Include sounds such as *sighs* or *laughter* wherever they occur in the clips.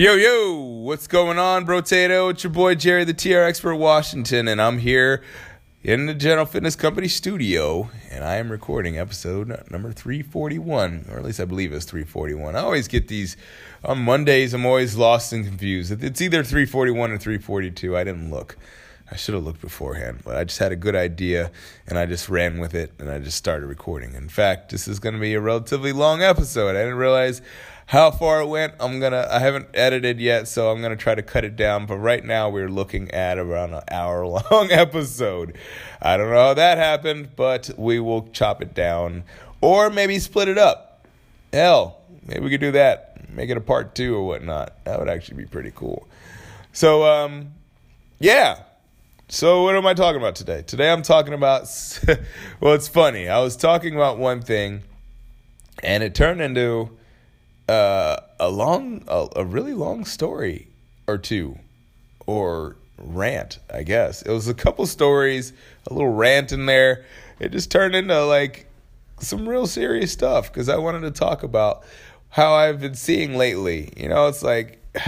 Yo, yo, what's going on, Brotato? It's your boy Jerry, the TR Expert Washington, and I'm here in the General Fitness Company studio, and I am recording episode number 341, or at least I believe it's 341. I always get these on Mondays, I'm always lost and confused. It's either 341 or 342. I didn't look. I should have looked beforehand, but I just had a good idea and I just ran with it and I just started recording. In fact, this is going to be a relatively long episode. I didn't realize how far it went. I'm to I haven't edited yet, so I'm to try to cut it down, but right now we're looking at around an hour long *laughs* episode. I don't know how that happened, but we will chop it down or maybe split it up. Hell, maybe we could do that. Make it a part 2 or whatnot. That would actually be pretty cool. So um yeah, so, what am I talking about today? Today, I'm talking about. *laughs* well, it's funny. I was talking about one thing, and it turned into uh, a long, a, a really long story or two, or rant. I guess it was a couple stories, a little rant in there. It just turned into like some real serious stuff because I wanted to talk about how I've been seeing lately. You know, it's like. *sighs*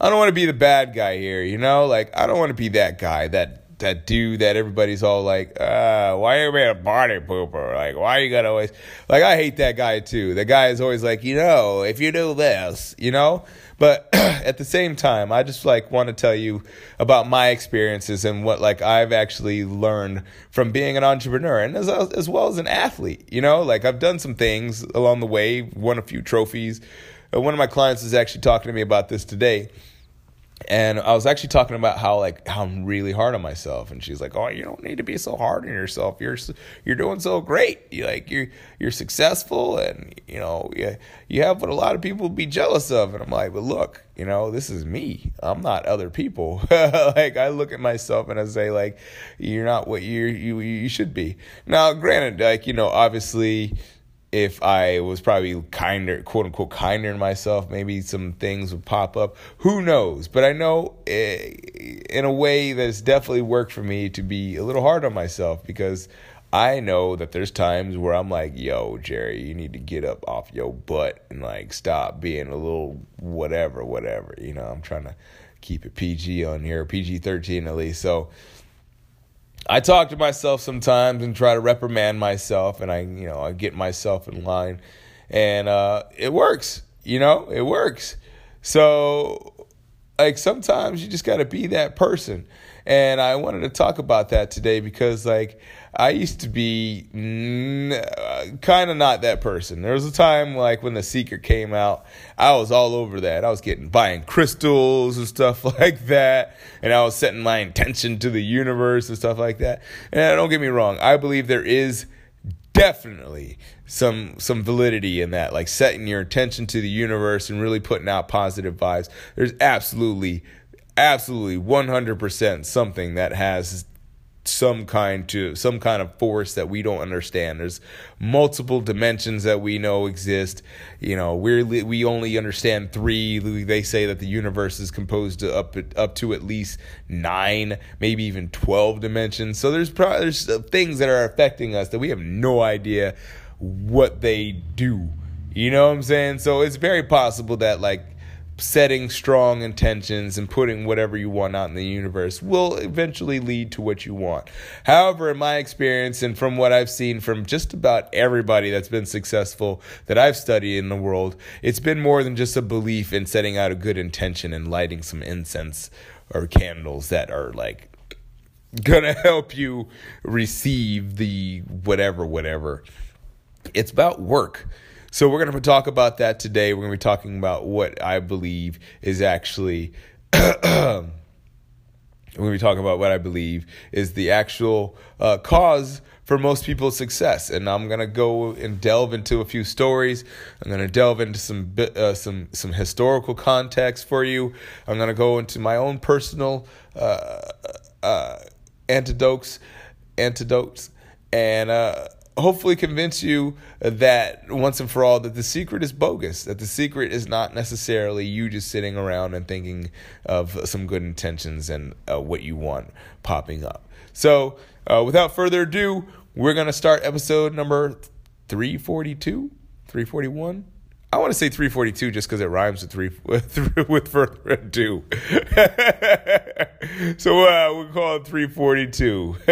I don't want to be the bad guy here, you know? Like, I don't want to be that guy, that that dude that everybody's all like, uh, why are you a party pooper? Like, why are you gotta always like I hate that guy too. The guy is always like, you know, if you do this, you know? But *clears throat* at the same time, I just like want to tell you about my experiences and what like I've actually learned from being an entrepreneur and as as well as an athlete. You know, like I've done some things along the way, won a few trophies. Uh, one of my clients is actually talking to me about this today and I was actually talking about how like how I'm really hard on myself, and she's like, "Oh, you don't need to be so hard on yourself. You're you're doing so great. You like you're you're successful, and you know you you have what a lot of people be jealous of." And I'm like, "But look, you know, this is me. I'm not other people. *laughs* like I look at myself and I say, like, you're not what you you you should be. Now, granted, like you know, obviously." If I was probably kinder, quote unquote, kinder to myself, maybe some things would pop up. Who knows? But I know eh, in a way that that's definitely worked for me to be a little hard on myself because I know that there's times where I'm like, yo, Jerry, you need to get up off your butt and like stop being a little whatever, whatever. You know, I'm trying to keep it PG on here, PG 13 at least. So, I talk to myself sometimes and try to reprimand myself, and I, you know, I get myself in line, and uh, it works. You know, it works. So, like sometimes you just got to be that person, and I wanted to talk about that today because, like, I used to be n- uh, kind of not that person. There was a time like when The Secret came out, I was all over that. I was getting buying crystals and stuff *laughs* like that, and I was setting my intention to the universe and stuff like that. And uh, don't get me wrong, I believe there is definitely some some validity in that like setting your attention to the universe and really putting out positive vibes there's absolutely absolutely 100% something that has some kind to some kind of force that we don't understand. There's multiple dimensions that we know exist. You know we we only understand 3 they say that the universe is composed up up to at least 9 maybe even 12 dimensions. So there's pro- there's things that are affecting us that we have no idea what they do. You know what I'm saying? So it's very possible that like setting strong intentions and putting whatever you want out in the universe will eventually lead to what you want. However, in my experience and from what I've seen from just about everybody that's been successful that I've studied in the world, it's been more than just a belief in setting out a good intention and lighting some incense or candles that are like gonna *laughs* help you receive the whatever, whatever. It's about work. So we're going to talk about that today. We're going to be talking about what I believe is actually. *clears throat* we're going to be talking about what I believe is the actual uh, cause for most people's success, and I'm going to go and delve into a few stories. I'm going to delve into some uh, some some historical context for you. I'm going to go into my own personal uh, uh antidotes, antidotes, and uh, hopefully convince you that once and for all that the secret is bogus that the secret is not necessarily you just sitting around and thinking of some good intentions and uh, what you want popping up. So uh, without further ado we're going to start episode number 342 341 I want to say 342 just because it rhymes with three *laughs* with, with further ado. *laughs* so uh, we'll call it 342, *laughs*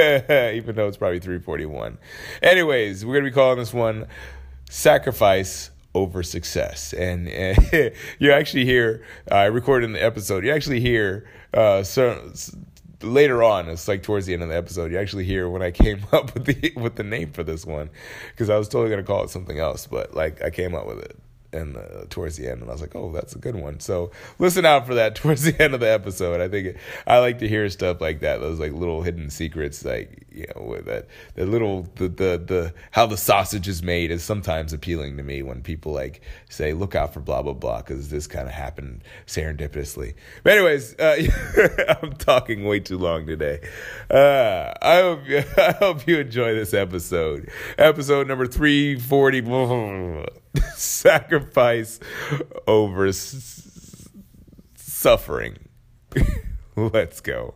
even though it's probably 341. Anyways, we're gonna be calling this one "Sacrifice Over Success," and, and you actually hear I uh, recorded in the episode. You actually hear uh, so later on, it's like towards the end of the episode, you actually hear when I came up with the with the name for this one because I was totally gonna call it something else, but like I came up with it and uh, towards the end, and I was like, "Oh, that's a good one." So listen out for that *laughs* towards the end of the episode. I think it, I like to hear stuff like that, those like little hidden secrets, like you know, that the little the the the how the sausage is made is sometimes appealing to me when people like say, "Look out for blah blah blah," because this kind of happened serendipitously. But anyways, uh, *laughs* I'm talking way too long today. Uh, I hope *laughs* I hope you enjoy this episode, episode number three forty. *laughs* sacrifice over s- suffering. *laughs* Let's go.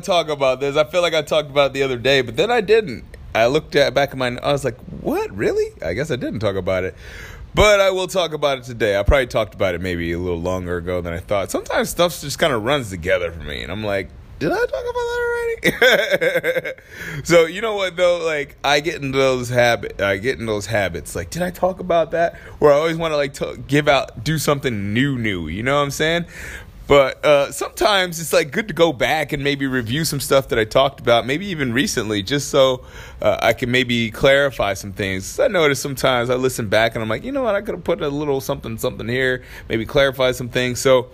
To talk about this. I feel like I talked about it the other day, but then I didn't. I looked at back in my. I was like, "What? Really?" I guess I didn't talk about it, but I will talk about it today. I probably talked about it maybe a little longer ago than I thought. Sometimes stuff just kind of runs together for me, and I'm like, "Did I talk about that already?" *laughs* so you know what though? Like I get into those habit. I get in those habits. Like, did I talk about that? Where I always want to like to give out, do something new, new. You know what I'm saying? But uh, sometimes it's like good to go back and maybe review some stuff that I talked about, maybe even recently, just so uh, I can maybe clarify some things. I notice sometimes I listen back and I'm like, you know what, I could have put a little something, something here, maybe clarify some things. So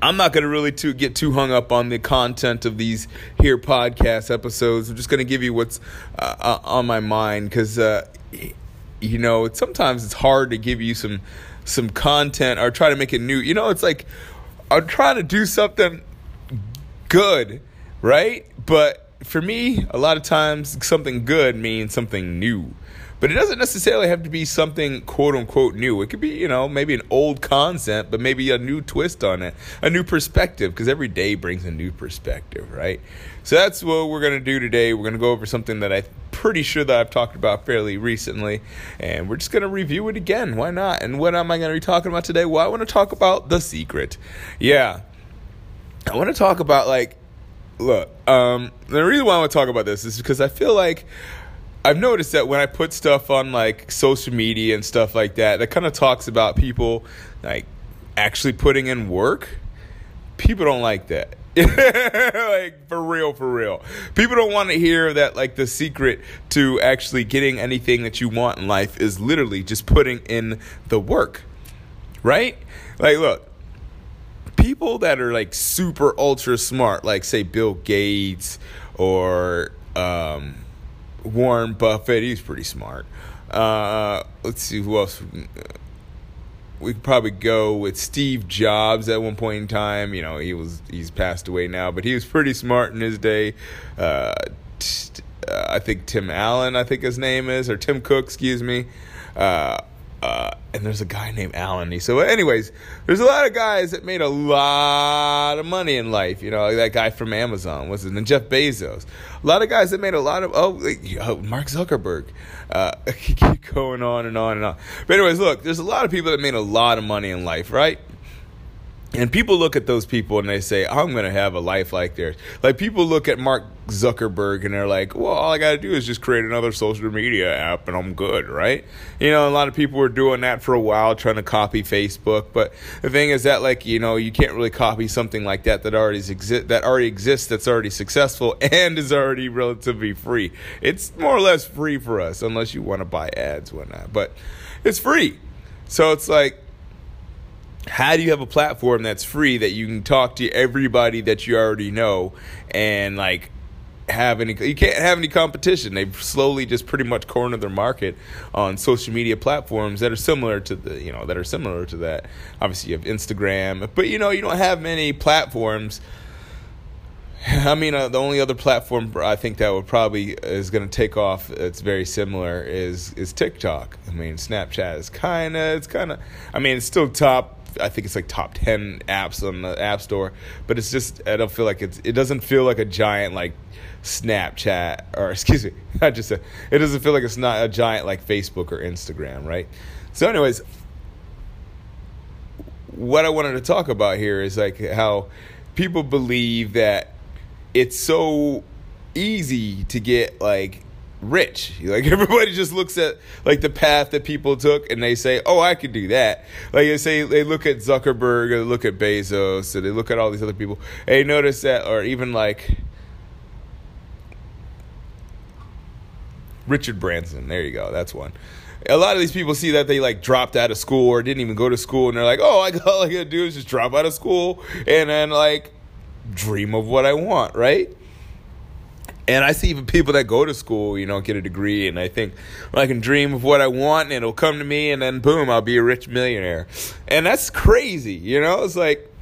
I'm not going to really too, get too hung up on the content of these here podcast episodes. I'm just going to give you what's uh, uh on my mind because, uh, you know, sometimes it's hard to give you some some content or try to make it new. You know, it's like I'm trying to do something good, right? But for me, a lot of times something good means something new. But it doesn't necessarily have to be something quote unquote new. It could be, you know, maybe an old concept, but maybe a new twist on it, a new perspective, because every day brings a new perspective, right? So that's what we're going to do today. We're going to go over something that I'm pretty sure that I've talked about fairly recently, and we're just going to review it again. Why not? And what am I going to be talking about today? Well, I want to talk about The Secret. Yeah. I want to talk about, like, look, um, the reason why I want to talk about this is because I feel like I've noticed that when I put stuff on like social media and stuff like that, that kind of talks about people like actually putting in work. People don't like that. *laughs* like for real, for real. People don't want to hear that like the secret to actually getting anything that you want in life is literally just putting in the work. Right? Like look, people that are like super ultra smart, like say Bill Gates or um Warren Buffett. He's pretty smart. Uh, let's see who else. We could probably go with Steve Jobs at one point in time. You know, he was he's passed away now, but he was pretty smart in his day. Uh, t- uh, I think Tim Allen, I think his name is, or Tim Cook, excuse me. Uh, uh, and there's a guy named Alan. So, anyways, there's a lot of guys that made a lot of money in life. You know, like that guy from Amazon was it? And Jeff Bezos. A lot of guys that made a lot of oh, oh Mark Zuckerberg. Uh, *laughs* keep going on and on and on. But anyways, look, there's a lot of people that made a lot of money in life, right? And people look at those people and they say, I'm going to have a life like theirs. Like people look at Mark Zuckerberg and they're like, well, all I got to do is just create another social media app and I'm good, right? You know, a lot of people were doing that for a while, trying to copy Facebook. But the thing is that, like, you know, you can't really copy something like that that already, exi- that already exists, that's already successful, *laughs* and is already relatively free. It's more or less free for us, unless you want to buy ads, whatnot. But it's free. So it's like, how do you have a platform that's free that you can talk to everybody that you already know and like have any you can't have any competition they've slowly just pretty much cornered their market on social media platforms that are similar to the you know that are similar to that obviously you have instagram but you know you don't have many platforms I mean, uh, the only other platform I think that would probably is going to take off. It's very similar is is TikTok. I mean, Snapchat is kind of it's kind of. I mean, it's still top. I think it's like top ten apps on the App Store, but it's just I don't feel like it's it doesn't feel like a giant like Snapchat or *laughs* excuse me, I just said it doesn't feel like it's not a giant like Facebook or Instagram, right? So, anyways, what I wanted to talk about here is like how people believe that it's so easy to get like rich. *laughs* Like everybody just looks at like the path that people took and they say, "Oh, I could do that." Like they say they look at Zuckerberg or they look at Bezos or they look at all these other people. And they notice that or even like Richard Branson. There you go. That's one. A lot of these people see that they like dropped out of school or didn't even go to school and they're like, "Oh, *laughs* all I got to do is just drop out of school and then like dream of what I want, right? And I see even people that go to school, you know, get a degree, and I think well, I can dream of what I want, and it'll come to me, and then boom, I'll be a rich millionaire. And that's crazy, you know? It's like,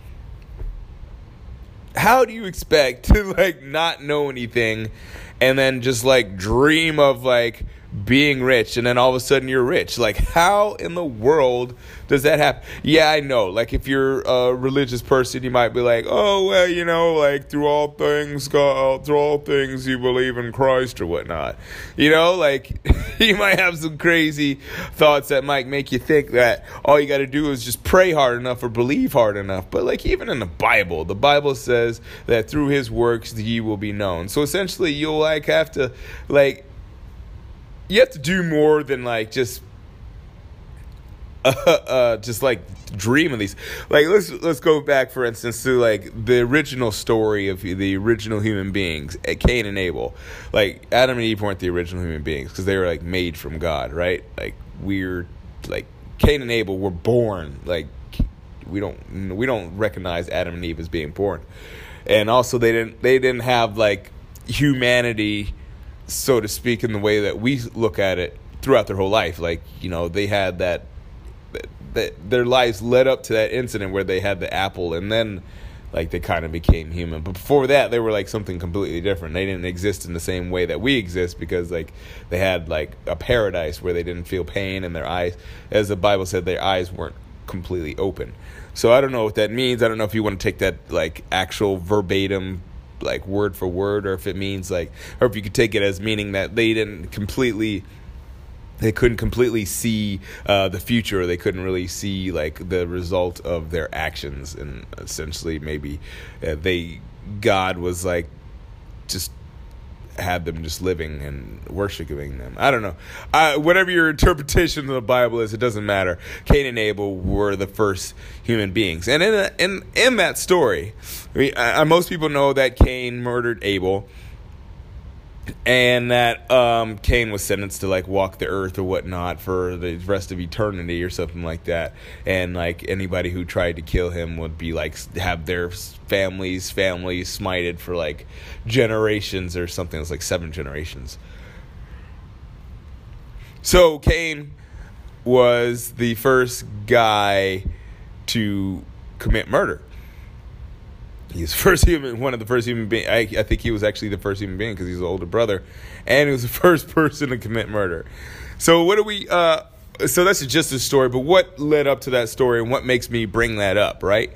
how do you expect *laughs* to like not know anything, and then just like dream of like being rich and then all of a sudden you're rich. Like, how in the world does that happen? Yeah, I know. Like, if you're a religious person, you might be like, oh, well, you know, like, through all things, God, through all things, you believe in Christ or whatnot. You know, like, *laughs* you might have some crazy thoughts that might make you think that all you got to do is just pray hard enough or believe hard enough. But, like, even in the Bible, the Bible says that through his works, ye will be known. So essentially, you'll, like, have to, like, you have to do more than like just uh, *laughs* uh, just like dream of these. Like let's let's go back for instance to like the original story of the original human beings, eh, Cain and Abel. Like Adam and Eve weren't the original human beings because they were like made from God, right? Like we're like Cain and Abel were born. Like we don't we don't recognize Adam and Eve as being born, and also they didn't they didn't have like humanity so to speak, in the way that we look at it throughout their whole life. Like, you know, they had that, that their lives led up to that incident where they had the apple and then like they kind of became human. But before that, they were like something completely different. They didn't exist in the same way that we exist because like they had like a paradise where they didn't feel pain and their eyes, as the Bible said, their eyes weren't completely open. So I don't know what that means. I don't know if you want to take that like actual verbatim like word for word or if it means like or if you could take it as meaning that they didn't completely they couldn't completely see uh, the future or they couldn't really see like the result of their actions. And essentially maybe uh, they god was like just had them just living and worshiping them. I don't know. I, whatever your *laughs* interpretation of the Bible is, it doesn't matter. Cain and Abel were the first human beings, and in a, in in that story, I mean, I, most people know that Cain murdered Abel and that um, Cain was sentenced to like walk the earth or whatnot for the rest of eternity or something like that. And like anybody who tried to kill him would be like have their families families smited for like generations or something. It's like seven generations. So Cain was the first guy to commit murder. He's *laughs* first human, one of the first human being. I, I think he was actually the first human being because he's an older brother, and he was the *laughs* first person to commit murder. So what do we? Uh, so that's just a story. But what led up to that story, and what makes me bring that up, right?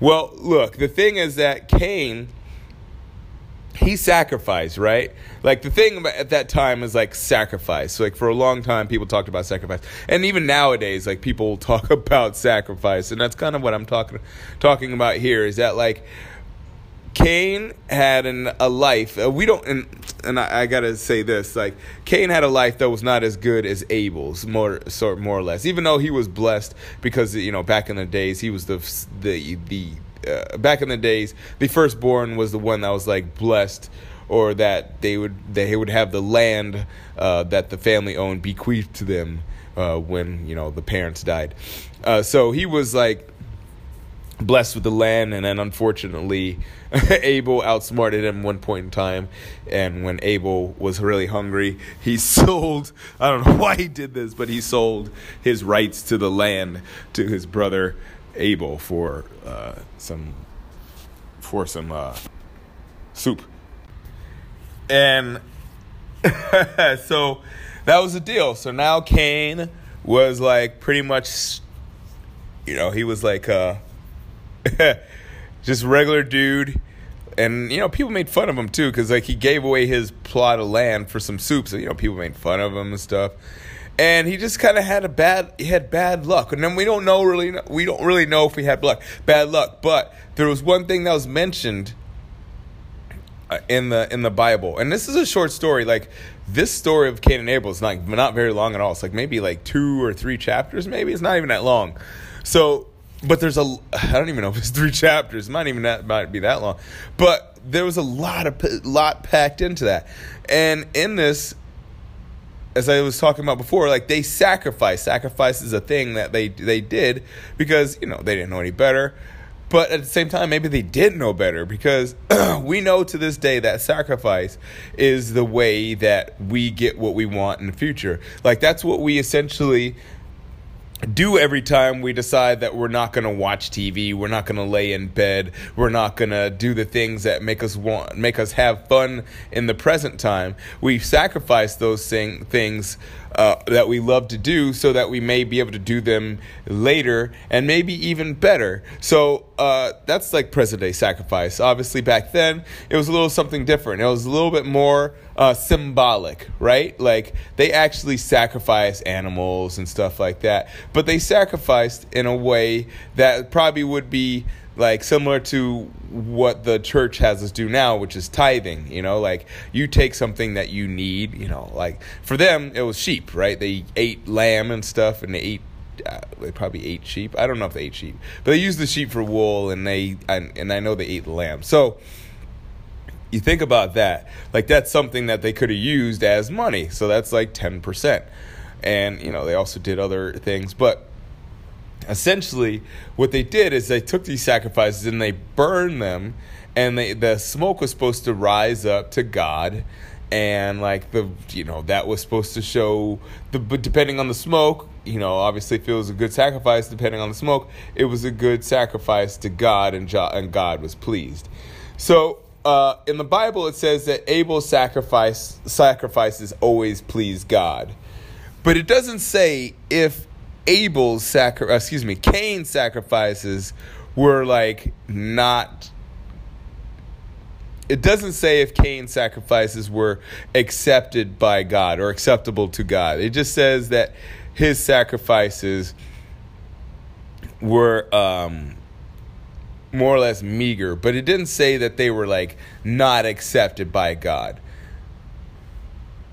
Well, look, the thing is that Cain he sacrificed, right? Like the thing at that time is like sacrifice. Like for a long time, people talked about sacrifice, and even nowadays, like people *laughs* talk about sacrifice, and that's kind of what I'm talking talking about here. Is that like Cain had an, a life. Uh, we don't, and, and I, I, gotta say this: like Cain had a life that was not as good as Abel's, more sort more or less. Even though he was blessed, because you know back in the days he was the the the uh, back in the days the firstborn was the one that was like blessed, or that they would they would have the land uh, that the family owned bequeathed to them uh, when you know the parents died. Uh, so he was like blessed with the land, and then unfortunately, *laughs* Abel outsmarted him one point in time. And when Abel was really hungry, he *laughs* sold. I don't know *laughs* why he did this, but he sold his rights to the land to his brother Abel for uh, some for some uh, soup. And so that was the deal. So now Cain was like pretty much, you know, he was like uh, *laughs* just regular dude. And you know, people made fun of him too, because like he gave away his plot of land for some soup. So you know, people made fun of him and stuff. And he just kind of had a bad, he had bad luck. And then we don't know really, we don't really know if he had luck, bad luck. But there was one thing that was mentioned uh, in the in the Bible, and this is a short story. Like this story of Cain and Abel is not not very long at all. It's like maybe like two or three chapters. Maybe it's not even that long. So, but there's a *sighs* I don't even know if it's three *laughs* chapters. It might even that might be that long. But there was a lot of lot packed into that, and in this. As I was talking about before, like they sacrifice. Sacrifice is a thing that they they did because you know they didn't know any better but at the same time, maybe they did know better because *clears throat* we know to this day that sacrifice is the way that we get what we want in the future. Like, that's what we essentially do every time we decide that we're not going to watch TV, we're not going to lay in bed, we're not going to do the things that make us want make us have fun in the present time. We sacrifice those thing, things uh, that we love to do so that we may be able to do them later and maybe even better. So uh, that's like present day sacrifice. Obviously, back then it was a little something different. It was a little bit more uh, symbolic, right? Like they actually sacrifice animals and stuff like that, but they sacrificed in a way that probably would be like similar to what the church has us do now which is tithing you know? Like you take something that you need you know? Like for them it was sheep right? They ate lamb and stuff and they ate uh, they probably ate sheep. I don't know if they ate sheep. But they used the sheep for wool and they and, and i know they ate the lamb. So you think about that. Like that's something that they could have used as money. So that's like 10% and you know they also did other things. But essentially what they did is they took these sacrifices and they burned them and they, the smoke was supposed to rise up to god and like the you know that was supposed to show the but depending on the smoke you know obviously if it was a good sacrifice depending on the smoke it was a good sacrifice to god and, jo- and god was pleased. So uh, in the bible it says that abel's sacrifice sacrifices always please god. But it doesn't say if Abel's sacri- uh, excuse me, Cain's sacrifices were like not it doesn't say if Cain's sacrifices were accepted by God or acceptable to God. It just says that his sacrifices were um, more or less meager, but it didn't say that they were like not accepted by God.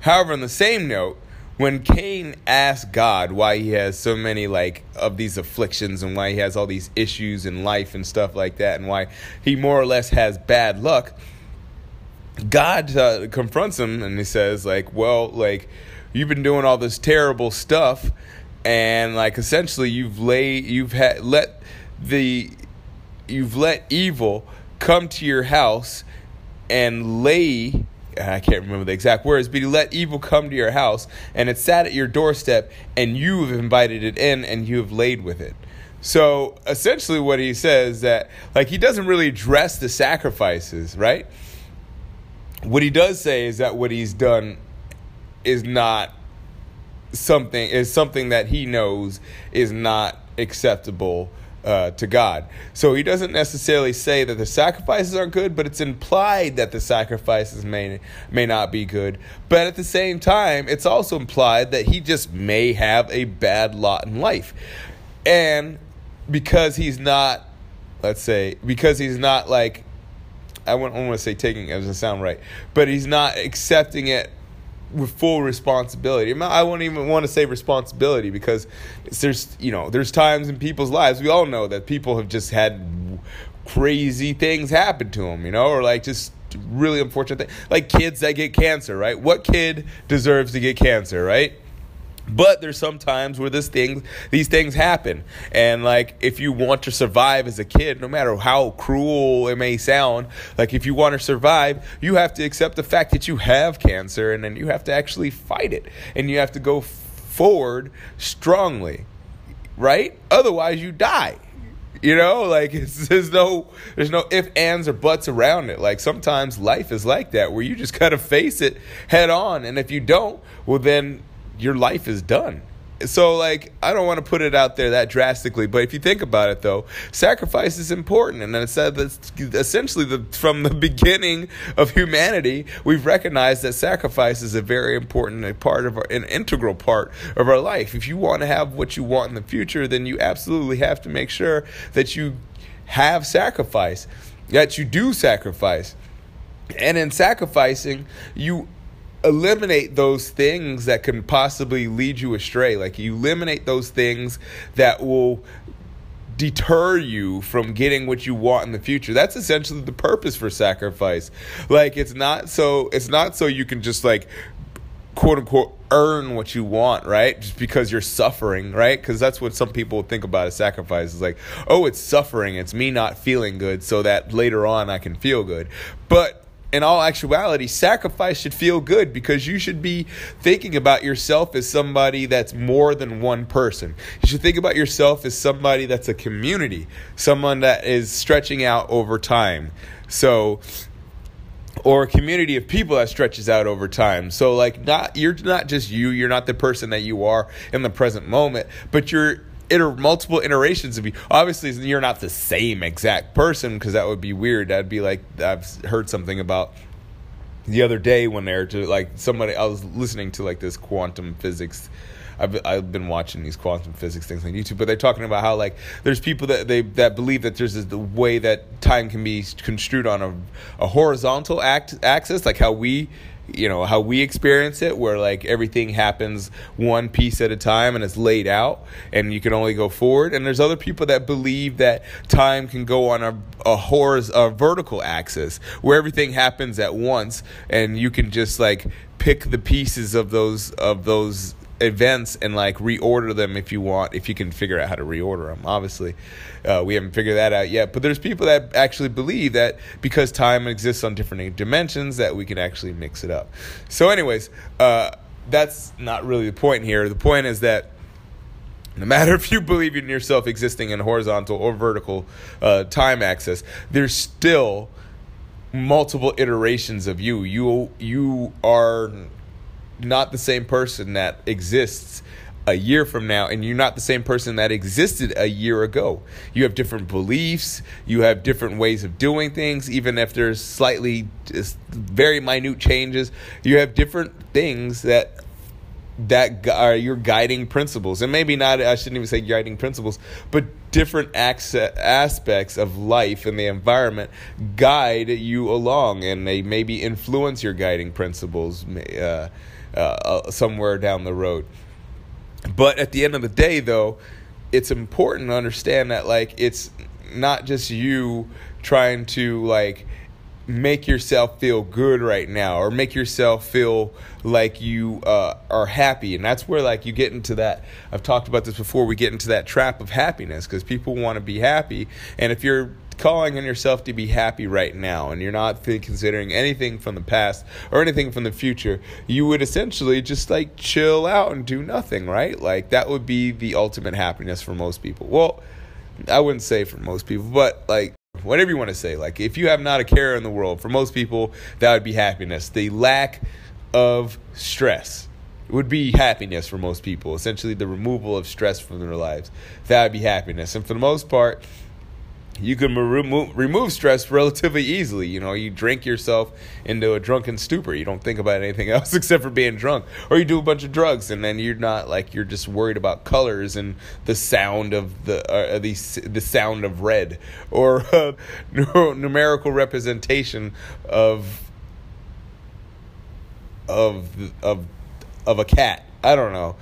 However, on the same note, when Cain asked God why he has so many like of these afflictions and why he has all these issues in life and stuff like that and why he more or less has bad luck, God uh, confronts him and he says like, "Well, like you've been doing all this terrible stuff and like essentially you've laid you've had let the you've let evil come to your house and lay I can't remember the exact words, but you let evil come to your house and it sat at your doorstep and you have invited it in and you have laid with it. So essentially, what he says that like he doesn't really address the sacrifices, right? What he does say is that what he's done is not something is something that he knows is not acceptable uh, to God. So he doesn't necessarily say that the sacrifices are good, but it's implied that the sacrifices may may not be good. But at the same time, it's also implied that he just may have a bad lot in life, and because he's not, let's say, because he's not like. I wouldn't want to say taking it doesn't sound right, but he's not accepting it with full responsibility. I won't even want to say responsibility because there's you know there's times in people's lives we all know that people have just had crazy things happen to them, you know, or like just really unfortunate things, like kids that get cancer, right? What kid deserves to get cancer, right? But there's some times where this thing, these things happen, and like if you want to survive as a kid, no matter how cruel it may sound, like if you want to survive, you have to accept the fact that you have cancer, and then you have to actually fight it, and you have to go forward strongly, right? Otherwise, you die. You know, like *laughs* there's no there's no if ands or buts around it. Like sometimes life is like that where you just gotta face it head on, and if you don't, well then your life is done. So like I don't want to put it out there that drastically, but if you think about it though, sacrifice is important, and it's uh, said that essentially the, from the *laughs* beginning of humanity, we've recognized that sacrifice is a very important part of our, an integral part of our life. If you want to have what you want in the future, then you absolutely have to make sure that you have sacrifice, that you do sacrifice. And in sacrificing, you eliminate those things that can possibly lead you astray. Like you eliminate those things that will deter you from getting what you want in the future. That's essentially the purpose for sacrifice. Like it's not so it's not so you can just like quote unquote earn what you want, right? Just because you're suffering, right? Because that's what some people think about as sacrifice. Is like, oh, it's suffering. It's me not feeling good, so that later on I can feel good. But in all actuality, sacrifice should feel good because you should be thinking about yourself as somebody that's more than one person. You should think about yourself as somebody that's a community, someone that is stretching out over time. So, or a community of people that stretches out over time. So, like, not you're not just you. You're not the person that you are in the present moment, but you're iter- multiple iterations of you. Obviously, you're not the same exact person because that would be weird. That'd be like I've heard something about the other day when they're to like somebody. I was listening to like this quantum physics. I've, I've been watching these quantum physics things on YouTube, but they're talking about how like there's people that they that believe that there's the way that time can be construed on a, a horizontal act, axis, like how we you know how we experience it where like everything happens one piece at a time and it's laid out and you can only go forward. And there's other people that believe that time can go on a a horizontal a vertical axis where everything happens at once and you can just like pick the pieces of those of those events and like reorder them if you want if you can figure out how to reorder them obviously. Uh, we haven't figured that out yet but there's people that actually believe that because time exists on different dimensions that we can actually mix it up. So anyways uh, that's not really the point here. The point is that no matter *laughs* if you believe in yourself existing in horizontal or vertical uh, time axis there's still multiple iterations of you. You you are not the same person that exists a year from now and you're not the same person that existed a year ago. You have different beliefs, you have different ways of doing things even if there's slightly very minute changes. You have different things that that are your guiding principles. And maybe not I shouldn't even say guiding principles, but different aspects of life and the environment guide you along and they maybe influence your guiding principles. Uh, uh, somewhere down the road. But at the end of the day, though, it's important to understand that like it's not just you trying to like make yourself feel good right now or make yourself feel like you uh, are happy and that's where like you get into that i've talked about this before we get into that trap of happiness because people want to be happy and if you're calling on yourself to be happy right now and you're not considering anything from the past or anything from the future, you would essentially just like chill out and do nothing, right? Like that would be the ultimate happiness for most people. Well, I wouldn't say for most people, but like whatever you want to say. Like if you have not a care in the world, for most people, that would be happiness. The lack of stress would be happiness for most people. Essentially, the removal of stress from their lives. That would be happiness. And for the most part, you can remove remove stress relatively easily. You know, you drink yourself into a drunken stupor. You don't think about anything *laughs* else except for being drunk, or you do a bunch of drugs, and then you're not like you're just worried about colors and the sound of the uh, the the sound of red or *laughs* uh, numerical representation of of of of a cat. I don't know.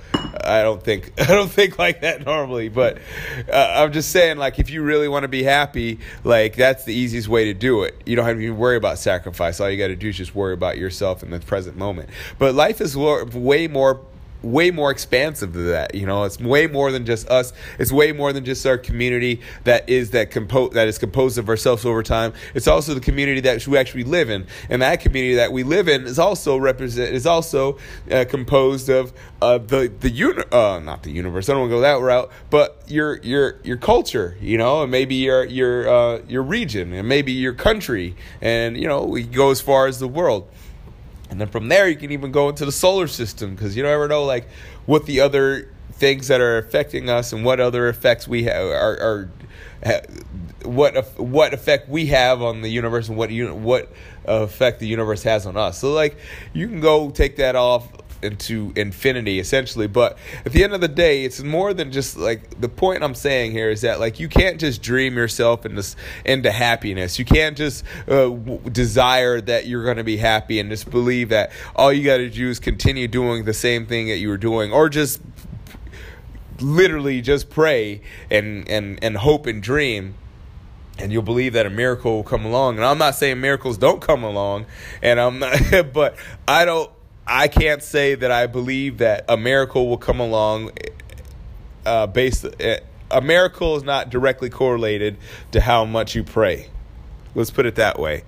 I don't think *laughs* I don't think like that normally, but uh, I'm just saying like if you really want to be happy, like that's the easiest way to do it. You don't have to even worry about sacrifice. All you got to do is just worry about yourself in the present moment. But life is way more way more expansive than that. You know, it's way more than just us. It's way more than just our community that is that compo- that is composed of ourselves over time. It's also the community that we actually live in, and that community that we live in is also represent is also uh, composed of uh, the the uni- uh, not the universe. I don't want to go that route, but your your your culture, you know, and maybe your your uh, your region, and maybe your country, and you know, we go as far as the world. And then from there, you can even go into the solar system because you don't ever know like what the other things that are affecting us and what other effects we have are, are what what effect we have on the universe and what what effect the universe has on us. So like you can go take that off into infinity essentially. But at the end of the day it's more than just like the point i'm saying here is that like you can't just dream yourself into into happiness. You can't just uh, w- desire that you're going to be happy and just believe that all you got to do is continue doing the same thing that you were doing or just literally just pray and and and hope and dream and you'll believe that a miracle will come along. And i'm not saying miracles don't come along and i'm not *laughs* but i don't I can't say that I believe that a miracle will come along uh, based. Uh, a miracle is not directly correlated to how much you pray. Let's put it that way.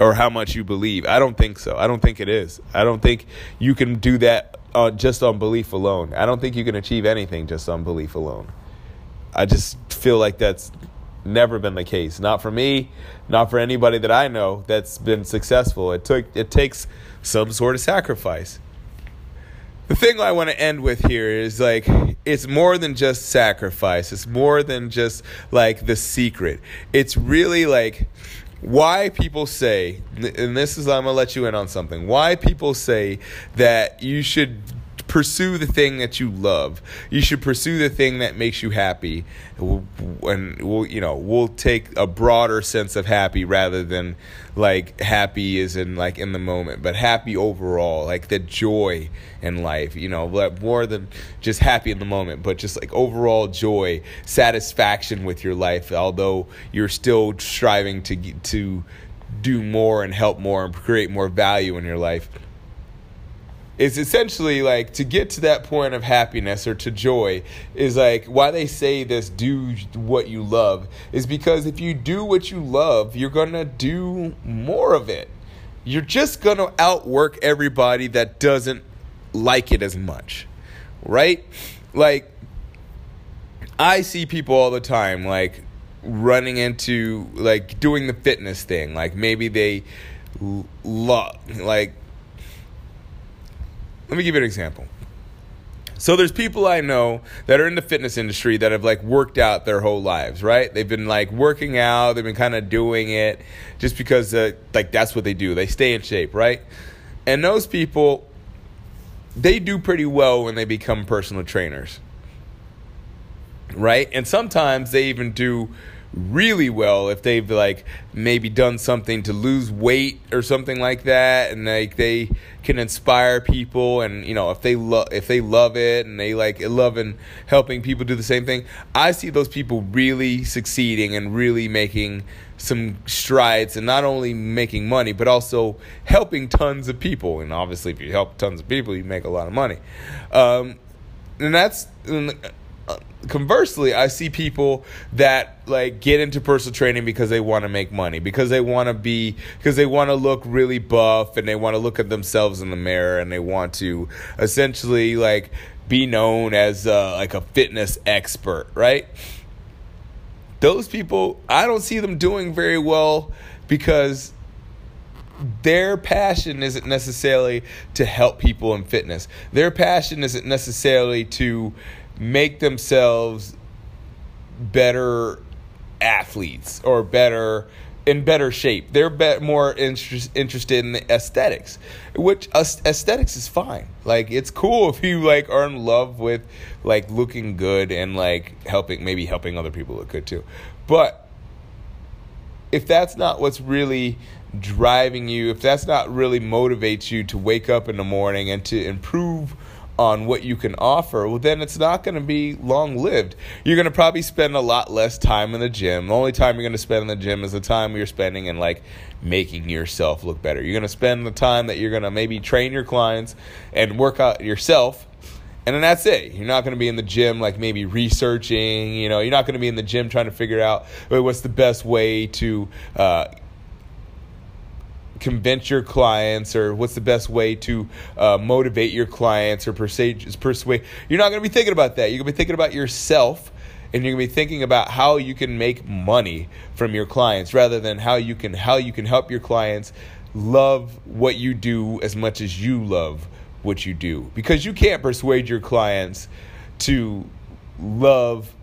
Or how much you believe. I don't think so. I don't think it is. I don't think you can do that uh, just on belief alone. I don't think you can achieve anything just on belief alone. I just feel like that's never been the case. Not for me, not for anybody that I know that's been successful. It took it takes some sort of sacrifice. The thing I want to end with here is like it's more than just sacrifice. It's more than just like the secret. It's really like why people say and this is I'm going to let you in on something. Why people say that you should pursue the thing that you love. You should pursue the thing that makes you happy. And we'll, you know, we'll take a broader sense of happy rather than like happy is in like in the moment, but happy overall, like the joy in life, you know, more than just happy in the moment, but just like overall joy, satisfaction with your life, although you're still striving to to do more and help more and create more value in your life is essentially like to get to that point of happiness or to joy is like why they say this do what you love is because if you do what you love you're going to do more of it. You're just going to outwork everybody that doesn't like it as much right? Like i see people all the time like running into like doing the fitness thing like maybe they love like let me give you an example. So there's people I know that are in the fitness industry that have like worked out their whole lives, right? They've been like working out, they've been kind of doing it just because uh, like that's what they do. They stay in shape, right? And those people they do pretty well when they become personal trainers. Right? And sometimes they even do really well if they've like maybe done something to lose weight or something like that and like they can inspire people and you know if they love if they love it and they like loving helping people do the same thing i see those people really succeeding and really making some strides and not only making money but also helping tons of people. And obviously if you help tons of people you make a lot of money. Um, and that's conversely, I see people that like get into personal training because they want to make money, because they want to be, because they want to look really buff and they want to look at themselves in the mirror and they want to essentially like be known as uh, like a fitness expert, right? Those people, I don't see them doing very well because their passion isn't necessarily to help people in fitness. Their passion isn't necessarily to make themselves better athletes or better in better shape. They're be- more interest, interested in aesthetics, which aesthetics is fine. Like it's cool if you like are in love with like looking good and like helping maybe helping other people look good too. But if that's not what's really driving you, if that's not really motivates you to wake up in the morning and to improve on what you can offer, well, then it's not going to be long lived. You're going to probably spend a lot less time in the gym. The only time you're going to spend in the gym is the time you're spending in like making yourself look better. You're going to spend the time that you're going to maybe train your clients and work out yourself And then that's it. You're not going to be in the gym, like maybe researching. You know, you're not going to be in the gym trying to figure out what's the best way to uh, convince your clients or what's the best way to uh, motivate your clients or persuade, persuade. You're not going to be thinking about that. You're going to be thinking about yourself and you're going to be thinking about how you can make money from your clients rather than how you can how you can help your clients love what you do as much as you love what you do because you can't persuade your clients to love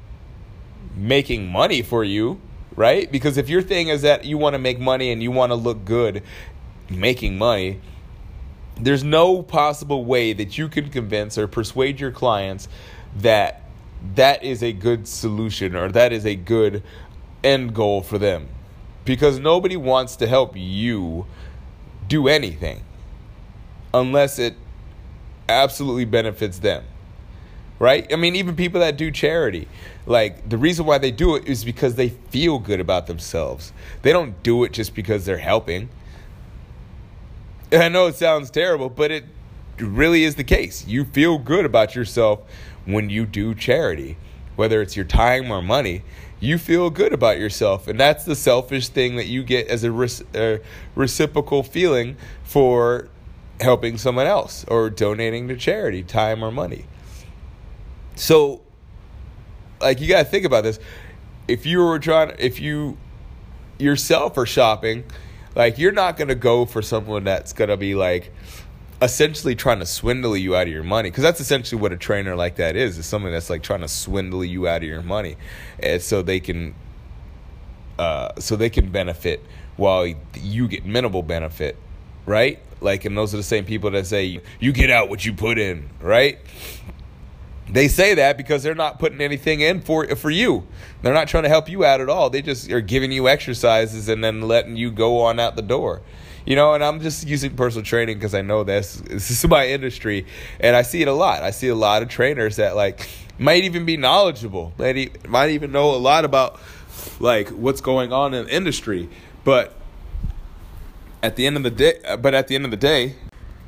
making money for you right? Because if your thing is that you want to make money and you want to look good making money, there's no possible way that you can convince or persuade your clients that that is a good solution or that is a good end goal for them. Because nobody wants to help you do anything unless it absolutely benefits them right? I mean, even people that do charity, like the reason why they do it is because they feel good about themselves. They don't do it just because they're helping. And I know it sounds terrible, but it really is the case. You feel good about yourself when you do charity, whether it's your time or money. You feel good about yourself, and that's the selfish thing that you get as a, a reciprocal feeling for helping someone else or donating to charity, time or money. So, like, you got to think about this. If you were trying, if you yourself are shopping, like, you're not going to go for someone that's going to be like, essentially trying to swindle you out of your money. Because that's essentially what a trainer like that is is someone that's like trying to swindle you out of your money. And so they can uh, so they can benefit while you get minimal benefit right? Like and those are the same people that say you get out what you put in right they say that because they're not putting anything in for for you. They're not trying to help you out at all. They just are giving you exercises and then letting you go on out the door. You know, and I'm just using personal training because I know this *laughs* this is my industry, and I see it a lot. I see a lot of trainers that like might even be knowledgeable, might might even know a lot about like what's going on in the industry, but at the end of the day, but at the end of the day,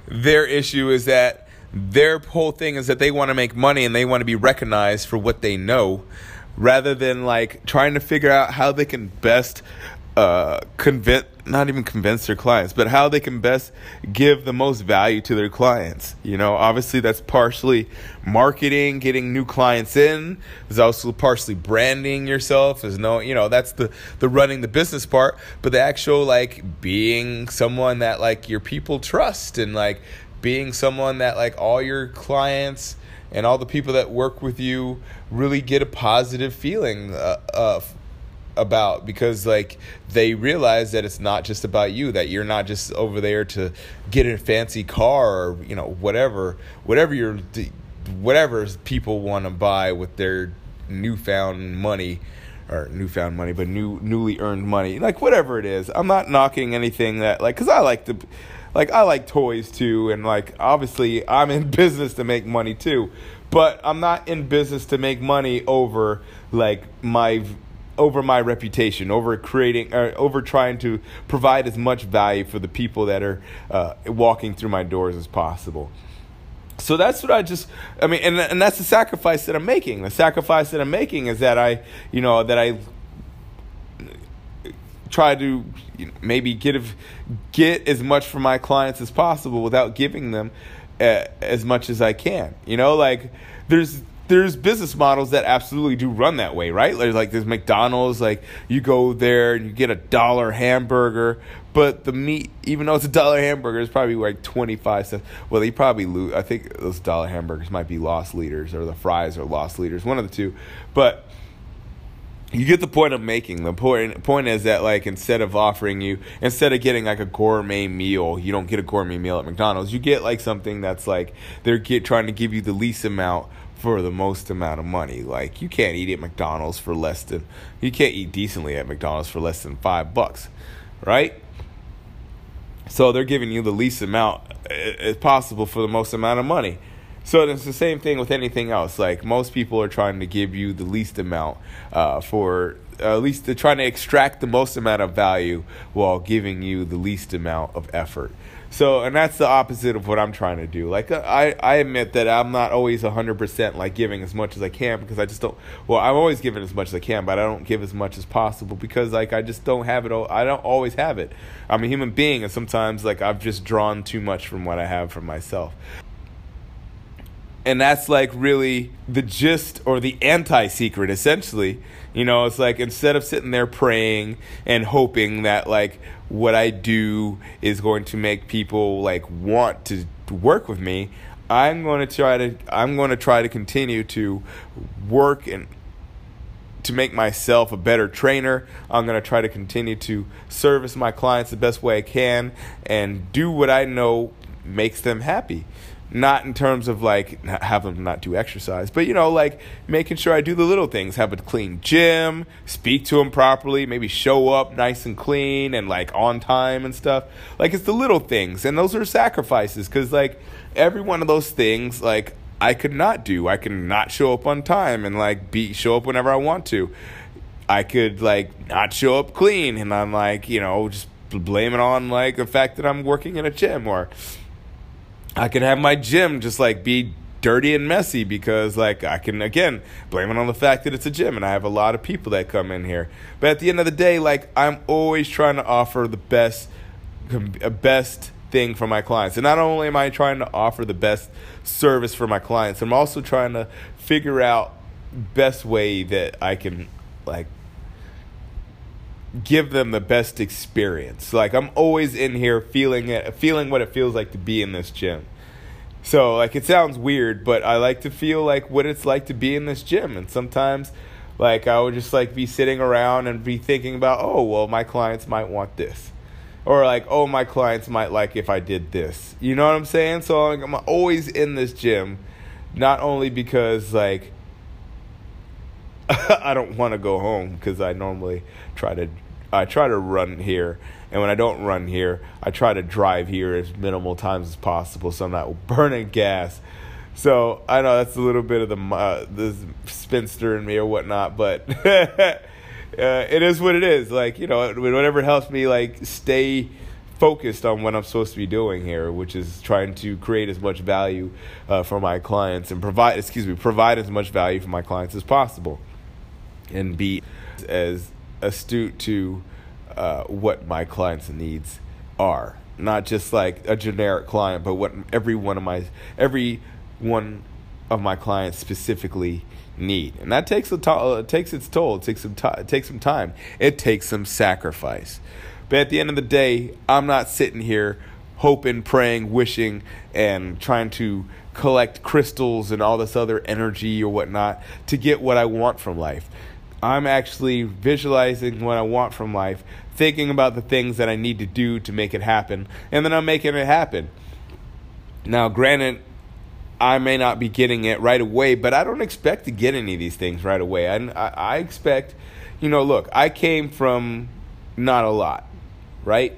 their issue is that their whole thing is that they want to make money and they want to be recognized for what they know rather than like trying to figure out how they can best uh, convince not even convince their clients but how they can best give the most value to their clients you know? Obviously that's partially marketing getting new clients in. There's also partially branding yourself. There's no you know that's the the running the business part. But the actual like being someone that like your people trust and like being someone that like all your clients and all the people that work with you really get a positive feeling uh, uh, about because like they realize that it's not just about you that you're not just over there to get a fancy car or you know whatever whatever your whatever people want to buy with their newfound money or newfound money but new newly earned money like whatever it is. I'm not knocking anything that like cuz i like to like I like toys too, and like obviously I'm in *laughs* business to make money too, but I'm not in business to make money over like my over my reputation, over creating, or over trying to provide as much value for the people that are uh, walking through my doors as possible. So that's what I just, I mean, and and that's the sacrifice that I'm making. The sacrifice that I'm making is that I, you know, that I try to you know, maybe get get as much from my clients as possible without giving them uh, as much as I can. You know, like there's there's business models that absolutely do run that way, right? There's like there's McDonald's, like you go there and you get a dollar hamburger, but the meat, even though it's a dollar hamburger, is probably like twenty five cents. Well, they probably lose. I think those dollar hamburgers might be loss leaders, or the fries are loss leaders, one of the two. But you get the point I'm making. The point point is that like instead of offering you instead of getting like a gourmet meal, you don't get a gourmet meal at McDonald's. You get like something that's like they're get, trying to give you the least amount for the most amount of money. Like you can't eat at McDonald's for less than you can't eat decently at McDonald's for less than 5 bucks, right? So they're giving you the least amount as possible for the most amount of money. So it's the same thing with anything else. Like most people are trying to give you the least amount uh, for uh, at least they're trying to extract the most amount of value while giving you the least amount of effort. So, and that's the opposite of what I'm trying to do. Like, I, I admit that I'm not always 100% like giving as much as I can because I just don't, well, I'm always giving as much as I can, but I don't give as much as possible because, like, I just don't have it, all, I don't always have it. I'm a human being, and sometimes, like, I've just drawn too much from what I have from myself and that's like really the gist or the anti secret essentially you know it's like instead of sitting there praying and hoping that like what i do is going to make people like want to work with me i'm going to try to i'm going to try to continue to work and to make myself a better trainer. I'm going to try to continue to service my clients the best way I can and do what I know makes them happy not in terms of like have them not do exercise, but you know, like making sure I do the little things, have a clean gym, speak to them properly, maybe show up nice and clean and like on time and stuff. Like it's the little things, and those are sacrifices because like every one of those things, like I could not do. I can not show up on time and like be show up whenever I want to. I could like not show up clean, and I'm like you know just blame it on like the fact that I'm working in a gym or I could have my gym just like be dirty and messy because like I can again blame it on the fact that it's a gym and I have a lot of people that come in here. But at the end of the day, like I'm always trying to offer the best uh, best thing for my clients. And not only am I trying to offer the best service for my clients, I'm also trying to figure out best way that I can like give them the best experience. Like I'm always in here feeling it, feeling what it feels like to be in this gym. So like it sounds weird, but I like to feel like what it's like to be in this gym. And sometimes, like I would just like be sitting around and be thinking about, oh well, my clients might want this, or like oh my clients might like if I did this. You know what I'm saying? So like, I'm always in this gym, not only because like *laughs* I don't want to go home because I normally try to I try to run here, and when I don't run here, I try to drive here as minimal times as possible, so I'm not *laughs* burning gas. So I know that's a little bit of the uh, the spinster in me or whatnot, but *laughs* uh, it is what it is. Like you know, whatever helps me like stay focused on what I'm supposed to be doing here, which is trying to create as much value uh, for my clients and provide excuse me provide as much value for my clients as possible, and be as astute to uh, what my clients' needs are. Not just like a generic client, but what every one of my every one of my clients specifically need, and that takes a to- uh, takes its toll. It takes some t- it takes some time. It takes some sacrifice. But at the end of the day, I'm not sitting here hoping, praying, wishing, and trying to collect crystals and all this other energy or whatnot to get what I want from life. I'm actually visualizing what I want from life, thinking about the things that I need to do to make it happen, and then I'm making it happen. Now, granted, I may not be getting it right away, but I don't expect to get any of these things right away. I, I, expect, you know, look, I came from not a lot, right?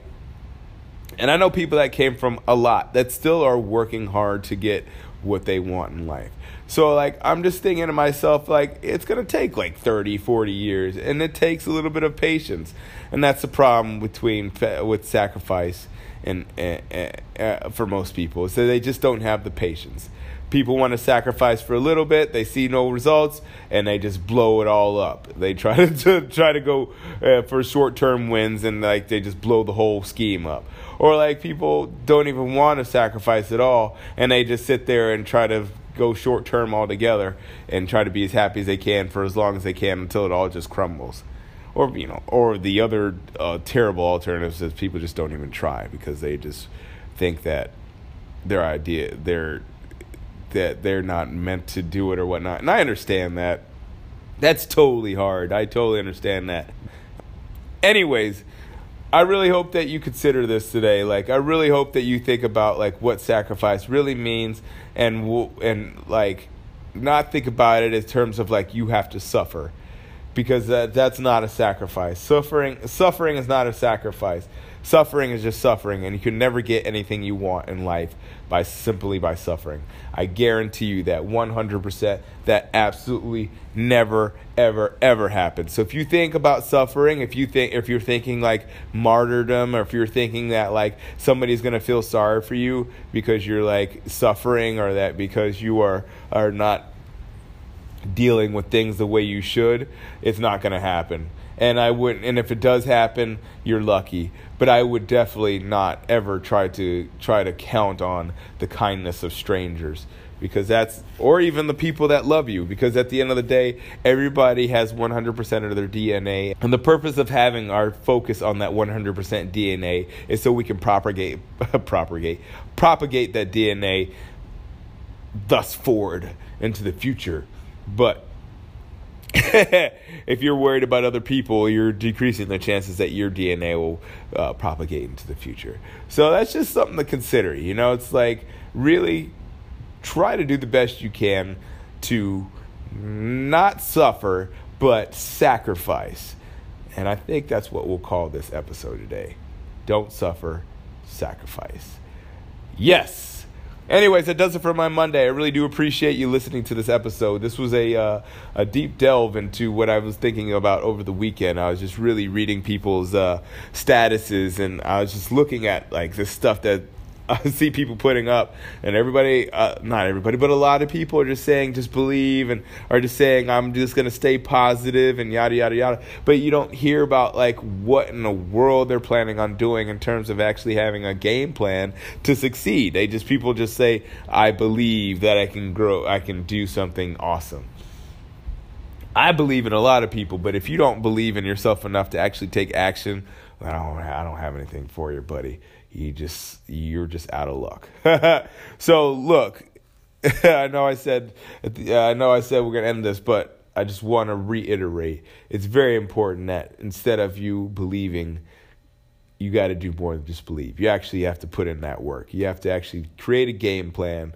And I know people that came from a lot that still are working hard to get what they want in life. So like I'm just thinking to myself like it's going to take like 30, 40 years and it takes a little bit of patience. And that's the problem between with sacrifice and uh, uh, for most people. So they just don't have the patience. People want to sacrifice for a little bit, they see no results, and they just blow it all up. They try to, *laughs* to try to go uh, for short-term wins, and like they just blow the whole scheme up. Or like people don't even want to sacrifice at all, and they just sit there and try to go short term altogether and try to be as happy as they can for as long as they can until it all just crumbles. Or you know, or the other uh, terrible alternatives is people just don't even try because they just think that their idea they're that they're not meant to do it or whatnot. And I understand that. That's totally hard. I totally understand that. Anyways, I really hope that you consider this today. Like, I really hope that you think about like what sacrifice really means, and and like not think about it in terms of like you have to suffer, because that, that's not a sacrifice. Suffering suffering is not a sacrifice. Suffering is just suffering, and you can never get anything you want in life by simply by suffering. I guarantee you that 100% that absolutely never ever ever happens. So if you think about suffering, if you think if you're thinking like martyrdom or if you're thinking that like somebody's going to feel sorry for you because you're like suffering or that because you are are not dealing with things the way you should, it's not going to happen. And I would and if it does happen, you're lucky. But I would definitely not ever try to try to count on the kindness of strangers. Because that's or even the people that love you. Because at the end of the day everybody has 100% of their DNA and the purpose of having our focus on that 100% DNA is so we can propagate *laughs* propagate propagate that DNA thus forward into the future. But *laughs* if you're worried about other people, you're decreasing the chances that your DNA will uh, propagate into the future. So that's just something to consider. You know, it's like really try to do the best you can to not suffer, but sacrifice. And I think that's what we'll call this episode today. Don't suffer, sacrifice. Yes. Anyways, that does it for my Monday. I really do appreciate you listening to this episode. This was a uh, a deep delve into what I was thinking about over the weekend. I was just really reading people's uh, statuses, and I was just looking at like the stuff that *laughs* I see people putting up, and everybody, uh, not everybody, but a lot of people are just saying, just believe, and are just saying, I'm just going to stay positive, and yada, yada, yada. But you don't hear about, like, what in the world they're planning on doing in terms of actually having a game plan to succeed. They just, people just say, I believe that I can grow, I can do something awesome. I believe in a lot of people, but if you don't believe in yourself enough to actually take action, I don't, I don't have anything for you, buddy you just you're just out of luck. *laughs* so look, *laughs* I know I said I know I said we're gonna end this, but I just want to reiterate: it's very important that instead of you believing, you got to do more than just believe. You actually have to put in that work. You have to actually create a game plan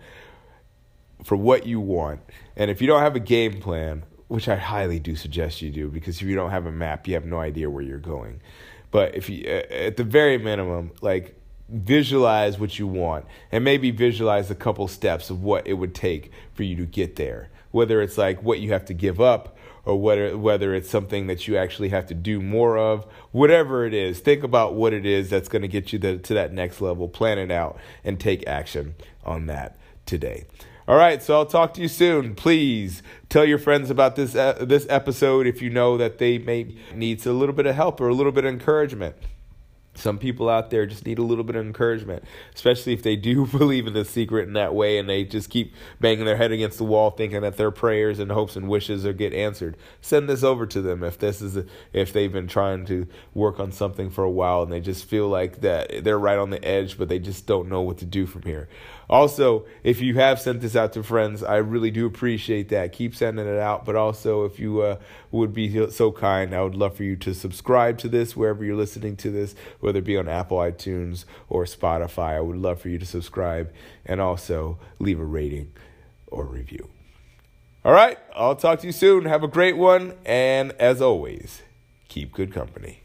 for what you want. And if you don't have a game plan, which I highly do suggest you do, because if you don't have a map, you have no idea where you're going. But if you, at the very minimum, like visualize what you want and maybe visualize a couple steps of what it would take for you to get there whether it's like what you have to give up or whether whether it's something that you actually have to do more of whatever it is think about what it is that's going to get you the, to that next level plan it out and take action on that today all right, so I'll talk to you soon. Please tell your friends about this uh, this episode if you know that they may need a little bit of help or a little bit of encouragement. Some people out there just need a little bit of encouragement, especially if they do *laughs* believe in the secret in that way and they just keep banging their head against the wall thinking that their prayers and hopes and wishes are get answered. Send this over to them if this is a, if they've been trying to work on something for a while and they just feel like that they're right on the edge but they just don't know what to do from here. Also, if you have sent this out to friends, I really do appreciate that. Keep sending it out. But also, if you uh, would be so kind, I would love for you to subscribe to this wherever you're listening to this, whether it be on Apple iTunes or Spotify. I would love for you to subscribe and also leave a rating or review. All right, I'll talk to you soon. Have a great one. And as always, keep good company.